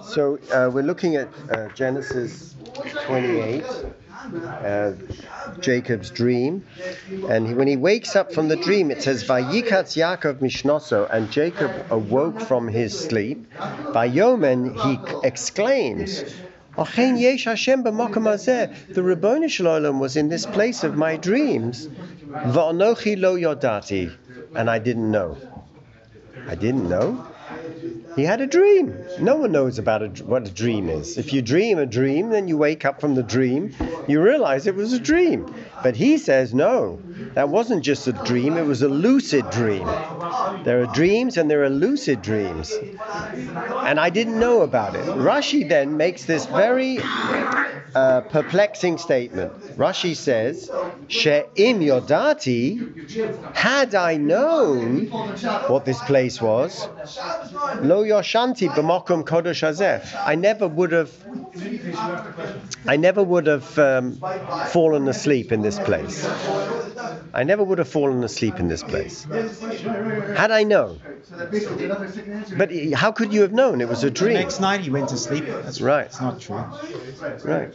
So uh, we're looking at uh, Genesis 28, uh, Jacob's dream, and he, when he wakes up from the dream, it says, "Vayikatz Yaakov mishnoso," and Jacob awoke from his sleep. Vayomen, he exclaims. "Ochen yesh Hashem b'makom hazeh." The Ribbon Shalom was in this place of my dreams. Va'anochi lo yodati, and I didn't know. I didn't know. He had a dream. No one knows about a, what a dream is. If you dream a dream, then you wake up from the dream, you realize it was a dream. But he says, no, that wasn't just a dream, it was a lucid dream. There are dreams and there are lucid dreams. And I didn't know about it. Rashi then makes this very uh, perplexing statement. Rashi says, She'im yodati, had I known what this place was, lo yoshanti b'mokum kodesh hazeh. I never would have, I never would have um, fallen asleep in this place. I never would have fallen asleep in this place. Had I known. But how could you have known? It was a The dream. next night he went to sleep. That's Right. It's not true. Right.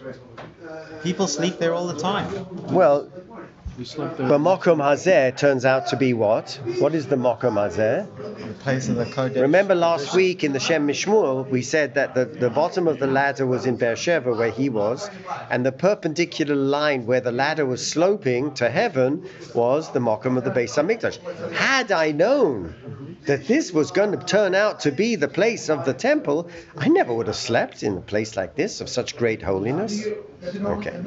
People sleep there all the time. Well, We slept there. But Mokum Hazeh turns out to be what? What is the Mokum Hazeh? The place of the Kodesh. Remember last week in the Shem Mishmuel, we said that the, the bottom of the ladder was in Beersheba where he was, and the perpendicular line where the ladder was sloping to heaven was the Mokum of the Beis Hamikdash. Had I known that this was going to turn out to be the place of the temple, I never would have slept in a place like this of such great holiness. Okay.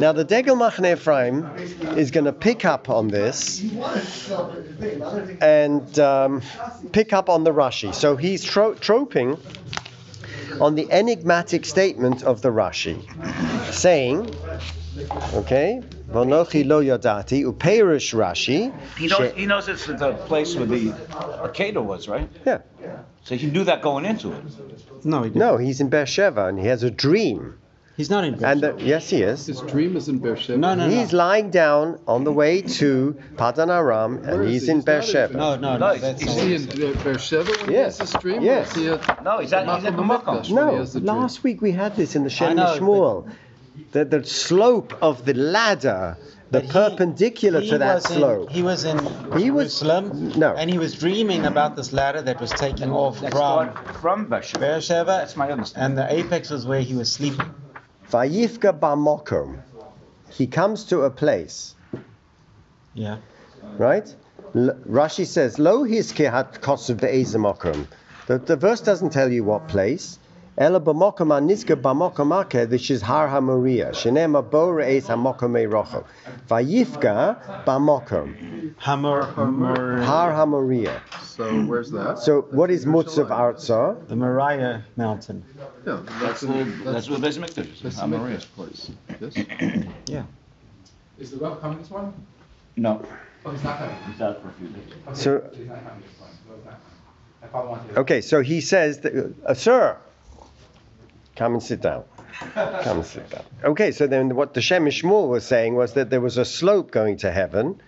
Now the Degel Machne Ephraim is going to pick up on this and um, pick up on the Rashi. So he's tro- troping on the enigmatic statement of the Rashi, saying, okay, Vonochi lo yadati uperish Rashi. He knows, he knows it's the place where the Akeda was, right? Yeah. So he knew that going into it. No, he didn't. No, he's in Beersheba and he has a dream. He's not in And the, yes, he is. His dream is in Beersheba. No, no, no. He's lying down on the way to Padan Aram and he's he? in He's in Beersheba. No, no, No, no. he's- That's Is he in uh, Beersheba when Yes. he has this dream? Yes. He No, he's at, he's at the Makom Makom. Mikdash when he No, has the dream? last week we had this in the I Shem Shmuel. The, the slope of the ladder, the he- perpendicular he to that was in- slope. he was in He was- Jerusalem. no. And he was dreaming about this ladder that was taking off from from, from Beersheba. Beersheba. That's my understanding. And the apex was where he was sleeping. Vayifka Bamokom. He comes to a place, Yeah. right? L- Rashi says, Lo hiske hat kosuv be'ezemokom. The, the verse doesn't tell you what place. Ela b'mokom aniska b'mokom ake, which is Har HaMoriah. Shenema bo re'ez hamokom eirocho. Vayifka b'mokom. Hammer, Hammer, Har HaMoriah. So where's that? So what is Mutzav Arza? the Moriah mountain. Yeah, That's in- the, that's where Beis Mikdash is. that's in the Amaria. Mikdash place. Yes. Is the rep coming this morning? No, Oh, he's not coming. he's out for a few days. Okay, So- He's not coming this morning. No, he's not coming. I probably want to. Okay, so he says, that, uh, Sir, come and sit down. Come and sit down. Okay, so then what the Shem Shmuel was saying was that there was a slope going to heaven.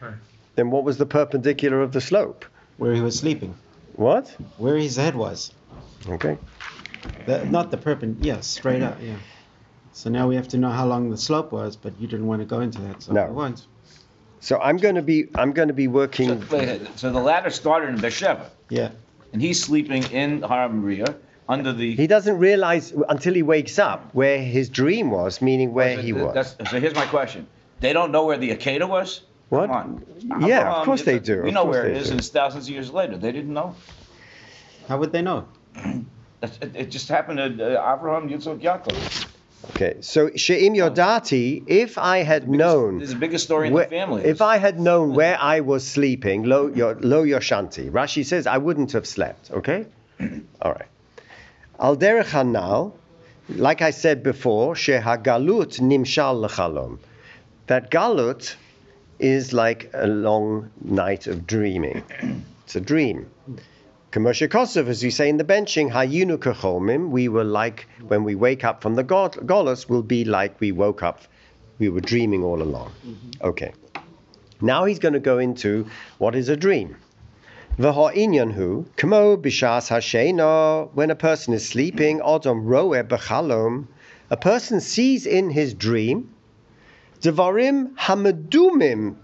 Then what was the perpendicular of the slope? Where he was sleeping. What? Where his head was. Okay. The, not the perpend. Yeah, straight up. Yeah. So now we have to know how long the slope was, but you didn't want to go into that, so No. I won't. So I'm going to be I'm going to be working. wait, so the ladder started in Beersheba, Yeah. and he's sleeping in Har Moriah under the. He doesn't realize until he wakes up where his dream was, meaning where he was. That's, so here's my question. They don't know where the Akeda was? What? Come on. Yeah, of course they it- do, We of know where it is, do. and it's thousands of years later. They didn't know. How would they know? It, it just happened to uh, Abraham, Yitzhak, Yaakov. Okay, so She'im Yodati, if I had known. This is the biggest story in Where- the family. If I had known where I was sleeping, lo, yo, lo yoshanti, Rashi says I wouldn't have slept. Okay, all right. Al derech hanal, like I said before, shehagalut nimshal lechalom. That galut is like a long night of dreaming. It's a dream. Kamosha Kosov, as we say in the benching, hayinu kacholmim, we were like, when we wake up from the gol- golus, will be like we woke up, we were dreaming all along. Mm-hmm. Okay. Now he's going to go into what is a dream. V'ha'inyan hu, kmo bishas hashena, when a person is sleeping, odom roe b'chalom, a person sees in his dream, devarim hamadumim,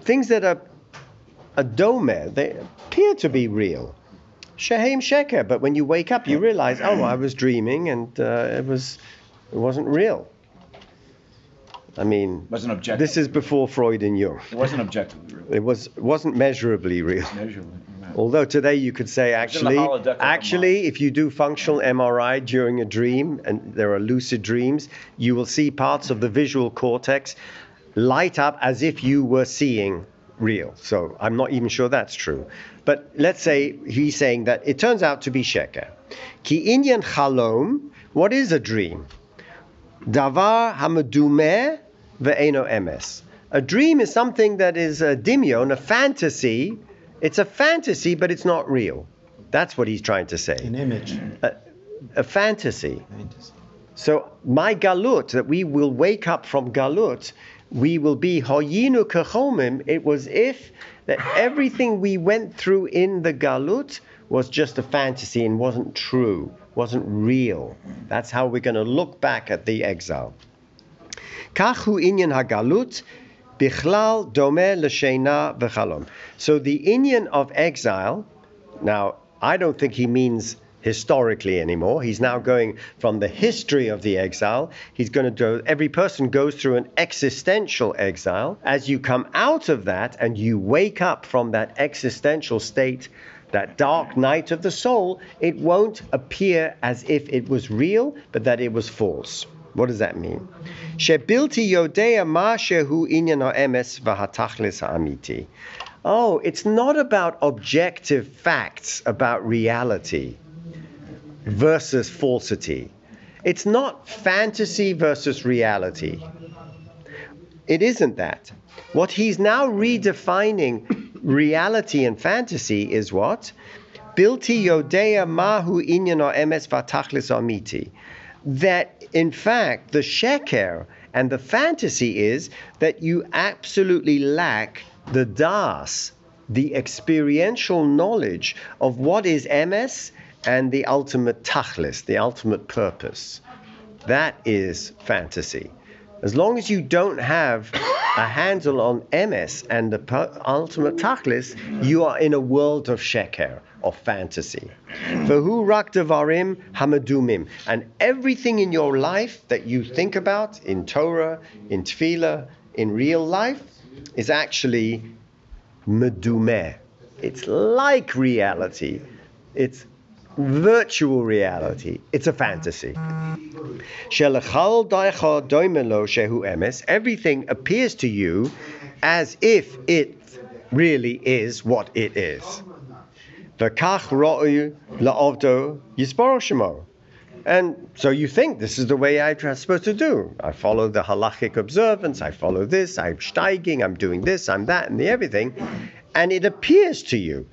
things that are adomer, they appear to be real. Shehem sheker, but when you wake up, you realize, oh, I was dreaming and uh, it was, it wasn't real. I mean, Wasn't objective. this is before Freud and Jung. It wasn't objectively real. It was wasn't measurably real. Measurably. Although today you could say It's in the actually, holodeck of the actually, if you do functional MRI during a dream and there are lucid dreams, you will see parts of the visual cortex light up as if you were seeing real. So I'm not even sure that's true. But let's say he's saying that it turns out to be sheker. Ki inyan chalom. What is a dream? Davar hamadumeh ve'eno emes. A dream is something that is a dimion, a fantasy. It's a fantasy, but it's not real. That's what he's trying to say. An image. A, a fantasy. Fantasy. So my galut, that we will wake up from galut, we will be hoyinu kachomim. It was if that everything we went through in the galut was just a fantasy and wasn't true, wasn't real. That's how we're going to look back at the exile. Inyan hagalut. Bichlal l'sheina v'chalom. So the Inyan of exile, now I don't think he means historically anymore. He's now going from the history of the exile. He's going to do, every person goes through an existential exile. As you come out of that and you wake up from that existential state, that dark night of the soul, it won't appear as if it was real, but that it was false. What does that mean? Shebilti yodea inyan ha'emes v'hatachlis ha'amiti. Oh, it's not about objective facts about reality versus falsity. It's not fantasy versus reality. It isn't that. What he's now redefining reality and fantasy is what? Bilti yodea mahu inyan emes vatachlis amiti. That in fact the sheker and the fantasy is that you absolutely lack the das, the experiential knowledge of what is emes and the ultimate tachlis, the ultimate purpose. That is fantasy. As long as you don't have a handle on emes and the ultimate tachlis, you are in a world of sheker, of fantasy. V'hu rak devarim hamadumim. And everything in your life that you think about in Torah, in Tefillah, in real life, is actually medumeh. It's like reality. It's virtual reality. It's a fantasy. Everything appears to you as if it really is what it is. V'kach ro'u la'ovdo yisparo shemo. And so you think this is the way I'm supposed to do. I follow the halachic observance. I follow this. I'm steiging. I'm doing this. I'm that, and the everything. And it appears to you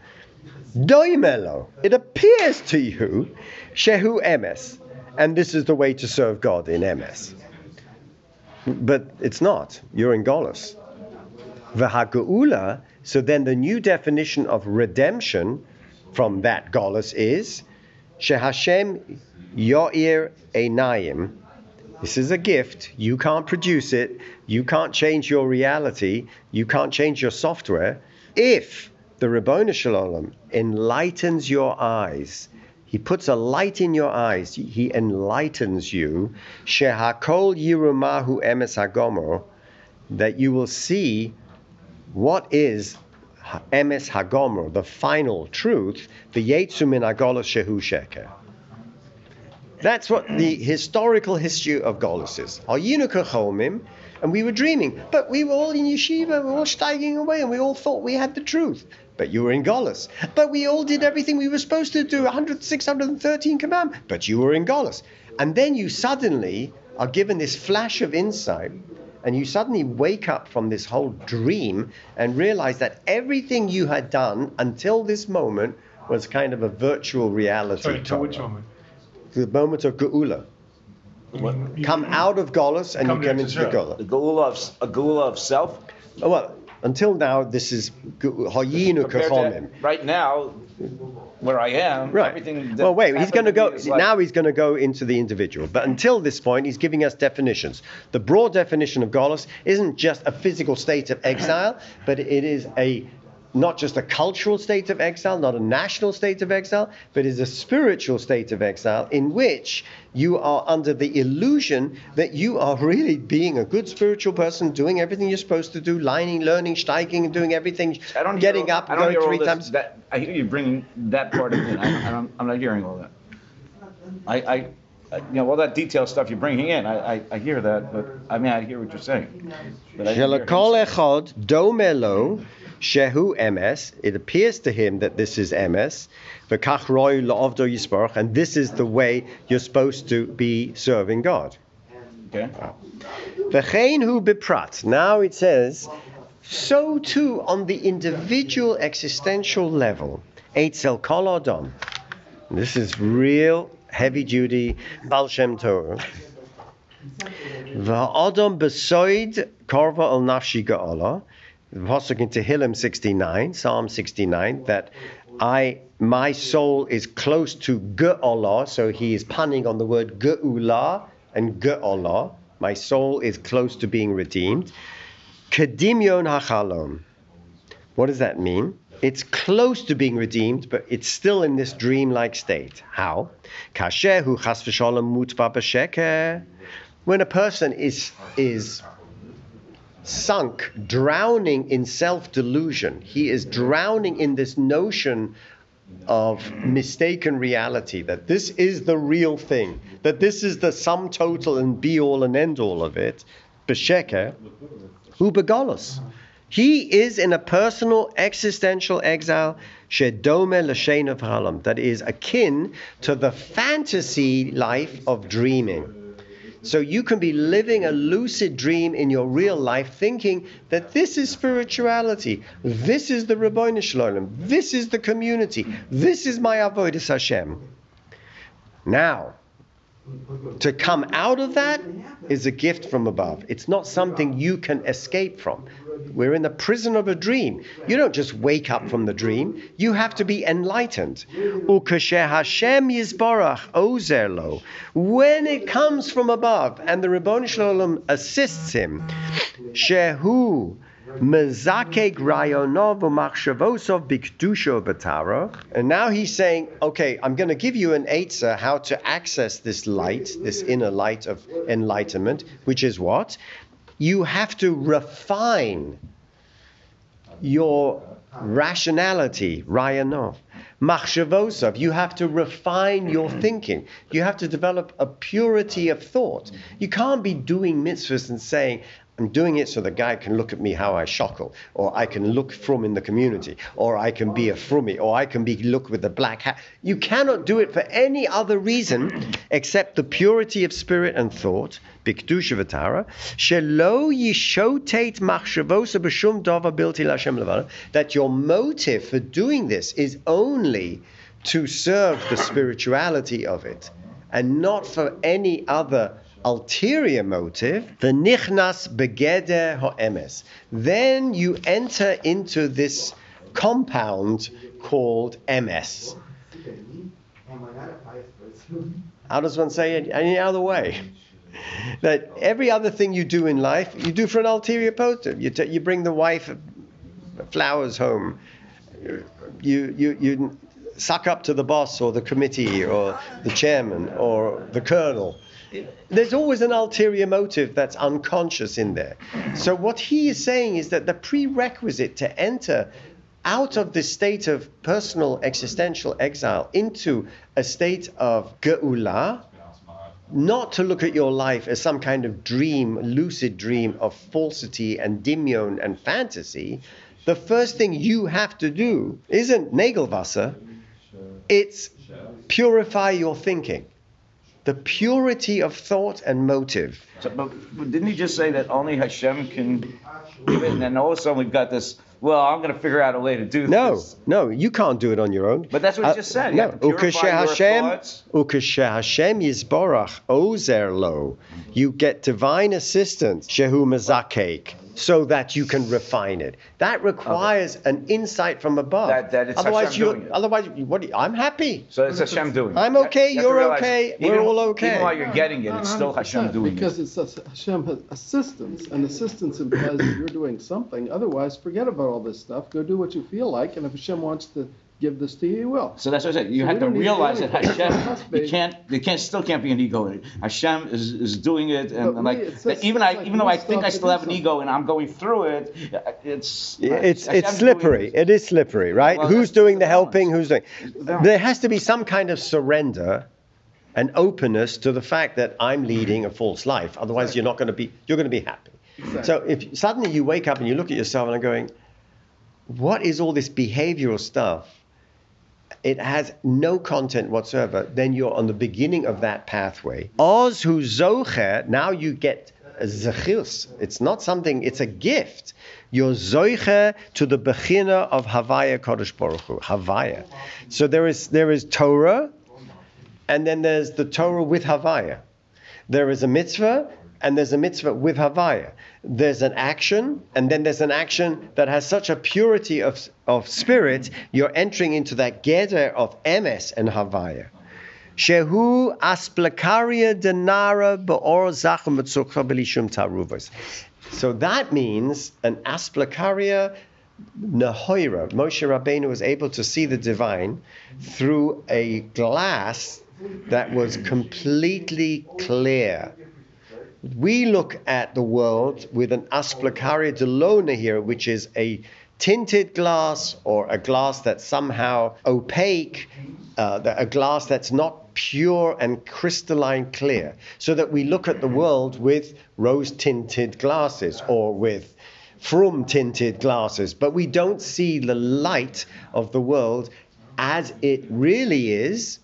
Doimelo. It appears to you, Shehu Emes. And this is the way to serve God in Emes. But it's not. You're in Golos. V'hageula, so then the new definition of redemption from that Golos is Shehashem Yoir Einayim. This is a gift. You can't produce it. You can't change your reality. You can't change your software. If the Rabboni Shalom enlightens your eyes. He puts a light in your eyes. He enlightens you. Shehakol yirumahu emes hagomer, that you will see what is emes hagomer, the final truth, the yetsu min agolos shehu sheker. That's what the historical history of Golos is. Hayinu kachomim, and we were dreaming, but we were all in yeshiva, we were all away, and we all thought we had the truth. But you were in Golos. But we all did everything we were supposed to do, 100, 613 commandments. But you were in Golos. And then you suddenly are given this flash of insight, and you suddenly wake up from this whole dream and realize that everything you had done until this moment was kind of a virtual reality. Sorry, to which moment? The moment of Geula. You mean- you Come mean- out of Golos and Come you come into into the Torah. Geula. The geula of a geula of self. Oh, well, until now, this is gu- hayinu Compared kachomim. Right now, where I am, Right. everything. Well, wait. He's going to go like- now. He's going to go into the individual. But until this point, he's giving us definitions. The broad definition of galus isn't just a physical state of exile, but it is a not just a cultural state of exile, not a national state of exile, but is a spiritual state of exile in which you are under the illusion that you are really being a good spiritual person, doing everything you're supposed to do, lining, learning, steiging, and doing everything, I don't getting hear, up, I don't going three times. That, I hear you bringing that part of it. I, I'm not hearing all that. I, I, I- you know, all that detail stuff you're bringing in. I, I, I hear that, but I mean, I hear what you're saying. But I didn't hear him Shelakol say- echad domelo shehu emes. It appears to him that this is emes. V'kach roi la'ovdo yisparach, and this is the way you're supposed to be serving God. Okay. V'chein hu biprat. Now it says, so too on the individual existential level, eitzel kol adam. This is real heavy duty Baal Shem Tov. V'adam besoid karva al nafshi ga'ala. Pasuk in Tehillim 69, Psalm 69, that I my soul is close to Ge'olah, so he is punning on the word Ge'ulah and Ge'olah. My soul is close to being redeemed. Kedimyon hachalom. What does that mean? It's close to being redeemed, but it's still in this dream-like state. How? Kashehu chas v'shalom. When a person is is sunk, drowning in self-delusion, he is drowning in this notion of mistaken reality that this is the real thing, that this is the sum total and be all and end all of it. Hu begolos. He is in a personal existential exile, shedome l'shein of halam, that is akin to the fantasy life of dreaming. So you can be living a lucid dream in your real life, thinking that this is spirituality, this is the Rabbeinu Shalom, this is the community, this is my avodas Hashem. Now, to come out of that is a gift from above. It's not something you can escape from. We're in the prison of a dream. You don't just wake up from the dream. You have to be enlightened. When it comes from above and the Ribbon Shalom assists him, Shehu Mezakek Rayonov Machshavosov Bikdusho Batara. And now he's saying, okay, I'm going to give you an Eitzah how to access this light, this inner light of enlightenment, which is what? You have to refine your rationality, Rayonov. Machshavosov, you have to refine your thinking. You have to develop a purity of thought. You can't be doing mitzvahs and saying, I'm doing it so the guy can look at me how I shackle, or I can look from in the community, or I can be a frummy, or I can be look with a black hat. You cannot do it for any other reason except the purity of spirit and thought, bikdusha v'tara, shelo yishotate machshavosa b'shum dava bilti levana, that your motive for doing this is only to serve the spirituality of it, and not for any other ulterior motive, the nichnas begeder ho'emes. Then you enter into this compound called emes. How does one say it any other way? That every other thing you do in life, you do for an ulterior motive. You, t- you bring the wife flowers home. You, you, you suck up to the boss or the committee or the chairman or the colonel there's always an ulterior motive that's unconscious in there. So what he is saying is that the prerequisite to enter out of this state of personal existential exile into a state of geula, not to look at your life as some kind of dream, lucid dream of falsity and dimion and fantasy, the first thing you have to do isn't Nagelwasser, it's purify your thinking the purity of thought and motive. So, but didn't he just say that only Hashem can give it? And then all of a sudden we've got this. Well, I'm going to figure out a way to do No, this. no, no, you can't do it on your own. But that's what he uh, just said. You no, purify Hashem. Ukasher Hashem Yisborach Ozer Lo. You get divine assistance, Shehu Mezakek. So that you can refine it. That requires an insight from above. That- that it's otherwise, Hashem you doing it. otherwise, what? you- I'm happy. So it's Hashem doing it. I'm okay, You you're okay, even- we're all okay. Even while you're getting it, it's still Hashem 100%, doing Because it. it's Hashem has assistance, and assistance implies that you're doing something. Otherwise, forget about all this stuff. Go do what you feel like, and if Hashem wants to give this to you, he will. So that's what I said. You So have to don't need to do realize that Hashem, you can't, there can't, still can't be an ego in it. Hashem is, is doing it, and, and like we- just- even I, like even though I think I still have an ego and I'm going through it, it's uh, it's Hashem's it's slippery. it. It is slippery, right? Well, Who's doing the the helping? Who's doing? There has to be some kind of surrender and openness to the fact that I'm leading a false life. Otherwise, you're not going to be you're going to be happy. So if suddenly you wake up and you look at yourself and are going, what is all this behavioral stuff? It has no content whatsoever. Then you're on the beginning of that pathway. Oz hu zocher. Now you get zechus. It's not something. It's a gift. You're zocher to the bechina of Havaya Kodesh Baruch Hu. Havaya. So there is there is Torah, and then there's the Torah with Havaya. There is a mitzvah, and there's a mitzvah with Havaya. There's an action, and then there's an action that has such a purity of, of spirit, you're entering into that gather of emes and Havaya. Shehu asplakaria denara be'or mitzukcha. So that means an asplakaria Nehoira, Moshe Rabbeinu was able to see the divine through a glass that was completely clear. We look at the world with an asplakaria delona here, which is a tinted glass or a glass that's somehow opaque, uh, a glass that's not pure and crystalline clear, so that we look at the world with rose tinted glasses or with from tinted glasses, but we don't see the light of the world as it really is.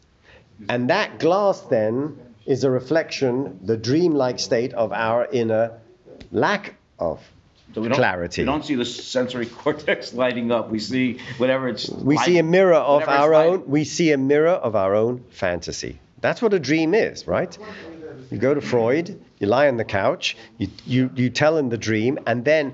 And that glass then is a reflection, the dreamlike state of our inner lack of So we clarity. We don't see the sensory cortex lighting up. We see whatever it's. We see a mirror of our own. We see a mirror of our own fantasy. That's what a dream is, right? You go to Freud. You lie on the couch. You you you tell him the dream, and then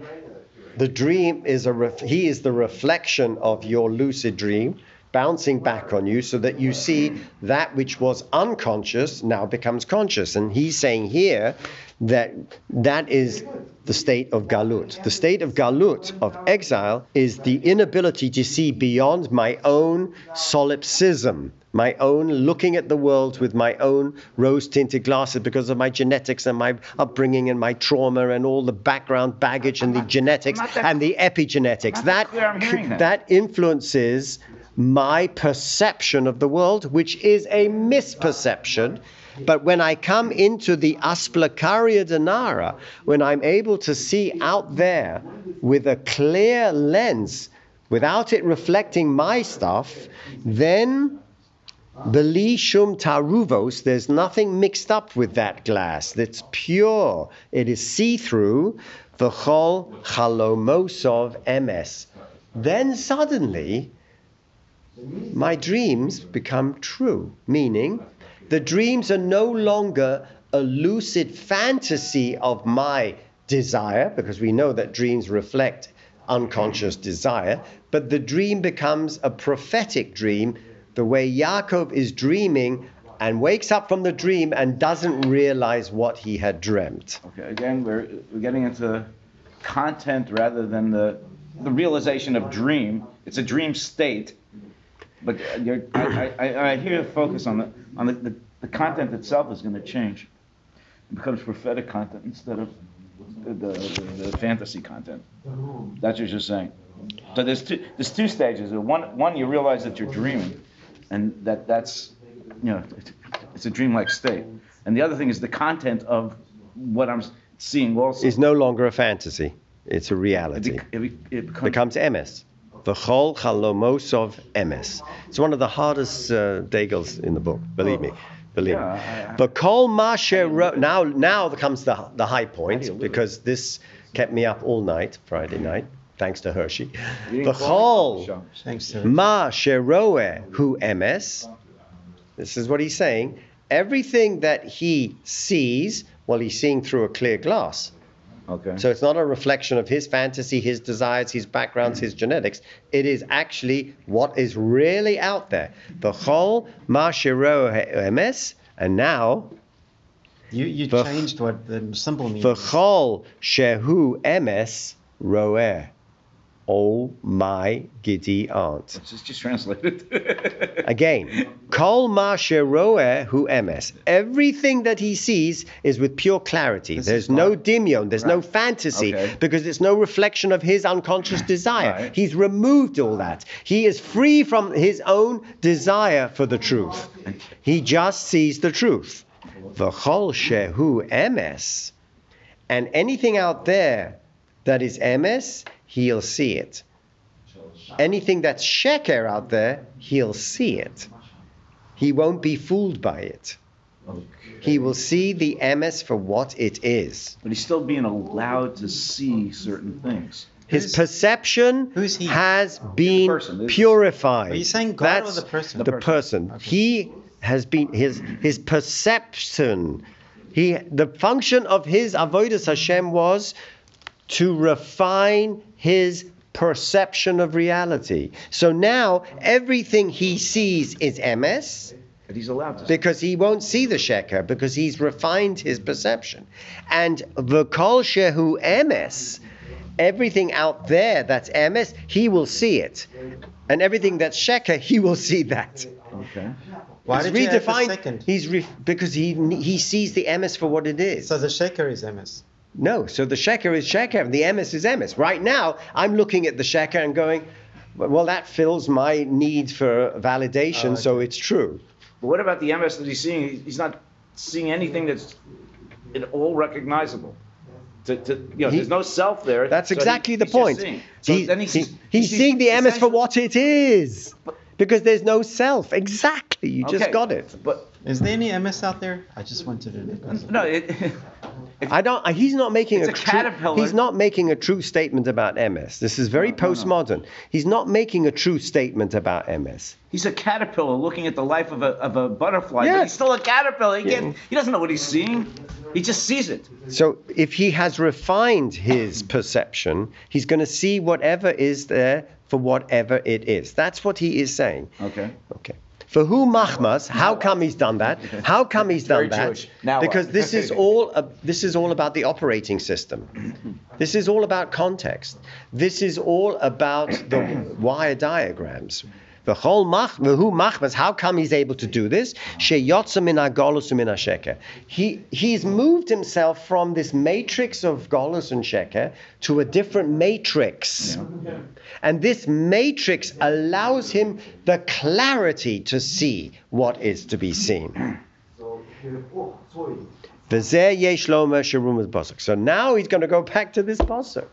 the dream is a ref, he is the reflection of your lucid dream bouncing back on you so that you see that which was unconscious now becomes conscious and he's saying here that that is the state of galut the state of galut of exile is the inability to see beyond my own solipsism my own looking at the world with my own rose tinted glasses because of my genetics and my upbringing and my trauma and all the background baggage and the genetics and the epigenetics. not that That, clear I'm hearing that. that influences my perception of the world, which is a misperception. But when I come into the asplakaria denara, when I'm able to see out there with a clear lens, without it reflecting my stuff, then Beli shum taruvos, there's nothing mixed up with that glass. It's pure. It is see-through. V'chol chalomosov emes. Then suddenly, my dreams become true. Meaning, the dreams are no longer a lucid fantasy of my desire, because we know that dreams reflect unconscious desire, but the dream becomes a prophetic dream, the way Yaakov is dreaming and wakes up from the dream and doesn't realize what he had dreamt. Okay, again, we're, we're getting into content rather than the, the realization of dream. It's a dream state, but uh, you're, I, I, I hear the focus on the, on the, the, the content itself is going to change. It becomes prophetic content instead of the, the, the, fantasy content. That's what you're saying. So there's two, there's two stages. One, one, you realize that you're dreaming, and that that's, you know, it's a dreamlike state. And the other thing is the content of what I'm seeing also. Is no longer a fantasy, it's a It, reality. bec- it, be- it becomes, becomes emes. V'chol chalomosov emes. It's one of the hardest uh, dagels in the book. Believe me, believe Yeah, me. I- I- V'kol masher ro- now now comes the the high point because this kept me up all night Friday night thanks to Hershey. You didn't call me V'chol for the show. Thanks to ma sheroe hu emes. This is what he's saying. Everything that he sees, well, he's seeing through a clear glass. Okay. So it's not a reflection of his fantasy, his desires, his backgrounds, his genetics. It is actually what is really out there. V'chol ma shero emes, and now You you changed what the simple means. The v'chol shehu emes roer. Oh my giddy aunt. Let's just, just translate it. Again, kol ma sheroeh hu emes. Everything that he sees is with pure clarity. This there's no dimion, there's no fantasy, Okay. because it's no reflection of his unconscious desire. Right. He's removed all that. He is free from his own desire for the truth. He just sees the truth. V'chol shehu emes. And anything out there that is emes, he'll see it. Anything that's sheker out there, he'll see it. He won't be fooled by it. He will see the emes for what it is. but he's still being allowed to see certain things. His Who's- perception who's he? has been person. Purified. Are you saying God or That's the person? The The person. Okay. He has been his his perception. He the function of his avodas Hashem was to refine his perception of reality. So now everything he sees is emes But he's allowed to. because he won't see the sheker because he's refined his perception. And the kol shehu emes, everything out there that's emes, he will see it. And everything that's sheker, he will see that. Okay. Why he's did you add the redefined. second? He's re, because he he sees the emes for what it is. So the sheker is MS. no, so the sheker is sheker, and the emes is emes. Right now, I'm looking at the sheker and going, well, that fills my need for validation, Oh, so it's true. But what about the emes that he's seeing? He's not seeing anything that's at all recognizable. To, to, you know, He- there's no self there. That's so he- exactly the he's point. So He- then he he- sees, he's seeing the emes for what it is. Because there's no self. Exactly. You just got it. But Is there any emes out there? I just wanted to know. no, it, I don't. Uh, he's not making It's a, a true. He's not making a true statement about emes. This is very No, no, no. postmodern. He's not making a true statement about emes. he's a caterpillar looking at the life of a, of a butterfly. Yeah. But he's still a caterpillar. He, Yeah. he doesn't know what he's seeing. He just sees it. So if he has refined his perception, he's going to see whatever is there for whatever it is. That's what he is saying. Okay. Okay. For who Mahmas? How come he's done that? How come he's done that? Because this is all uh, this is all about the operating system. This is all about context. This is all about the wire diagrams. The mach, who machmas, how come he's able to do this? Sheyotza min hagolus u'min hasheker. He he's moved himself from this matrix of golus and sheker to a different matrix. And this matrix allows him the clarity to see what is to be seen. Oh, V'zeh yesh lo omer sherum pasuk. So now he's going to go back to this pasuk.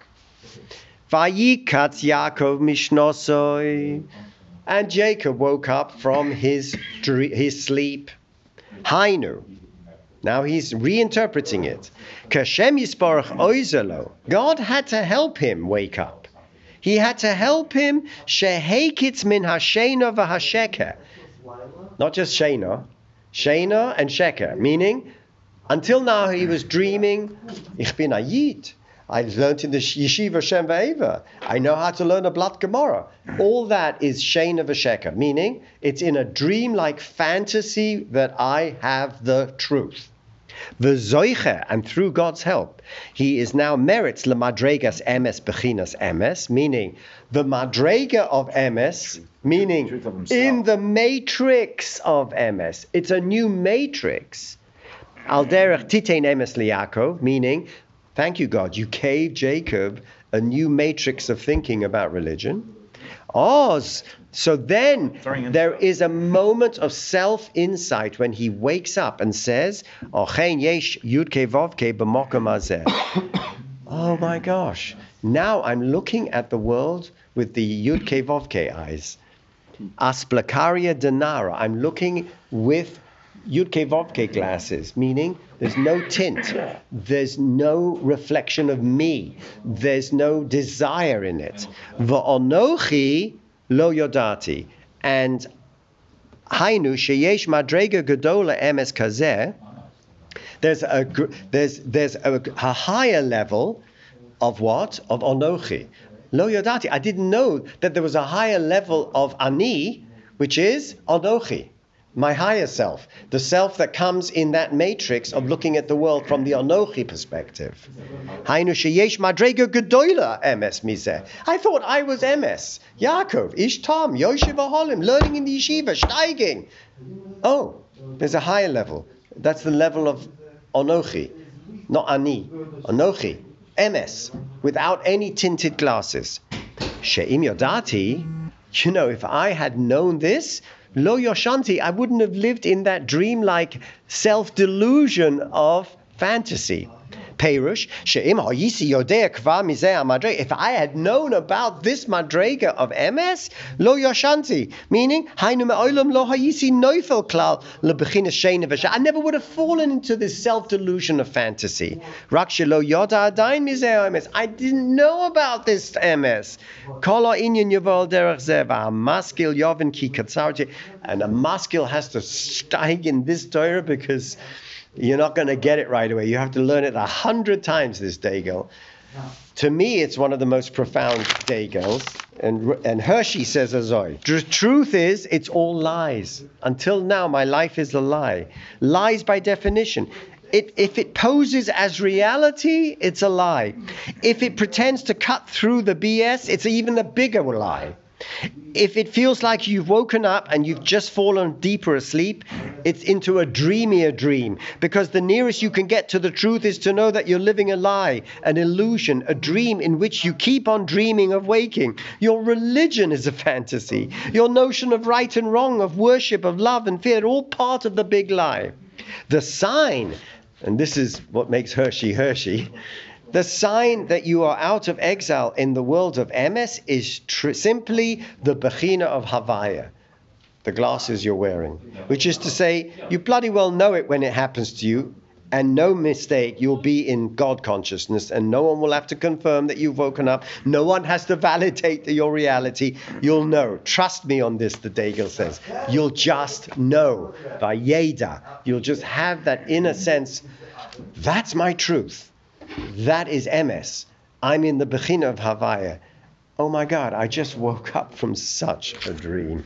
Vayikatz Yaakov mishnosoi. And Jacob woke up from his dre- his sleep. Hainu. Now he's reinterpreting it. Kashem yisparach oizelo. God had to help him wake up. He had to help him shehekitz min hashena v'hasheker. Not just shena, shena and sheker, meaning until now he was dreaming, ich bin a yid. I learned in the yeshiva Shem Va'eva. I know how to learn a Blat Gemara. All that is shena v'sheker, meaning it's in a dream-like fantasy that I have the truth. The Zoiche, and through God's help, he is now merits le madregas emes bechinas emes, meaning the madrega of emes, meaning in the matrix of emes. It's a new matrix. Al derech titein emes liakov, meaning, thank you God, you gave Jacob a new matrix of thinking about religion. Oz. So then there is a moment of self insight when he wakes up and says, "Ochein yesh yudke vovke b'mokem hazeh." Oh my gosh. Now I'm looking at the world with the yudke vovke eyes. Asplakaria denara. I'm looking with Yudke Vovke glasses, meaning there's no tint, there's no reflection of me, there's no desire in it. Va'onochi lo yodati. And Hainu sheyesh madrega gedola emes kazeh. There's a there's there's a, a higher level of what of onochi. Lo yodati. I didn't know that there was a higher level of ani, which is onochi, my higher self, the self that comes in that matrix of looking at the world from the onochi perspective. I thought I was emes. Yaakov, Ish Tom, Yoshev Aholim, learning in the yeshiva, steiging. Oh, there's a higher level. That's the level of onochi, not ani. Onochi, emes, without any tinted glasses. She'im yodati, you know, if I had known this, lo yoshanti, I wouldn't have lived in that dreamlike self-delusion of fantasy. Perush, she'im ha'yisi yodea kva mizeh madrega. If I had known about this madrega of emes, lo yoshanti, meaning hainu me'olam lo ha'yisi noifel klal lebechinas sheina v'sha. I never would have fallen into this self-delusion of fantasy. Rak shelo yoda adain mizeh emes. I didn't know about this emes. Kol ha'inyan yavol derech zeh v'hamaskil yovin ki katzarti. And a maskil has to steig in this Torah because you're not going to get it right away. You have to learn it a hundred times this Degel. To me, it's one of the most profound Degels. And, and Hershey says Azoy. The truth is, it's all lies. Until now, my life is a lie. Lies by definition. It, if it poses as reality, it's a lie. If it pretends to cut through the BS, it's even a bigger lie. If it feels like you've woken up and you've just fallen deeper asleep, it's into a dreamier dream. Because the nearest you can get to the truth is to know that you're living a lie, an illusion, a dream in which you keep on dreaming of waking. Your religion is a fantasy. Your notion of right and wrong, of worship, of love and fear, all part of the big lie. The sign, and this is what makes Hershey Hershey the sign that you are out of exile in the world of emes is tr- simply the Bechina of Havaya, the glasses you're wearing, which is to say, you bloody well know it when it happens to you, and no mistake, you'll be in God consciousness, and no one will have to confirm that you've woken up. No one has to validate your reality. You'll know. Trust me on this, the Degel says. You'll just know. Vayeda. You'll just have that inner sense. That's my truth. That is emes. I'm in the Bechina of Havaya. Oh my God, I just woke up from such a dream.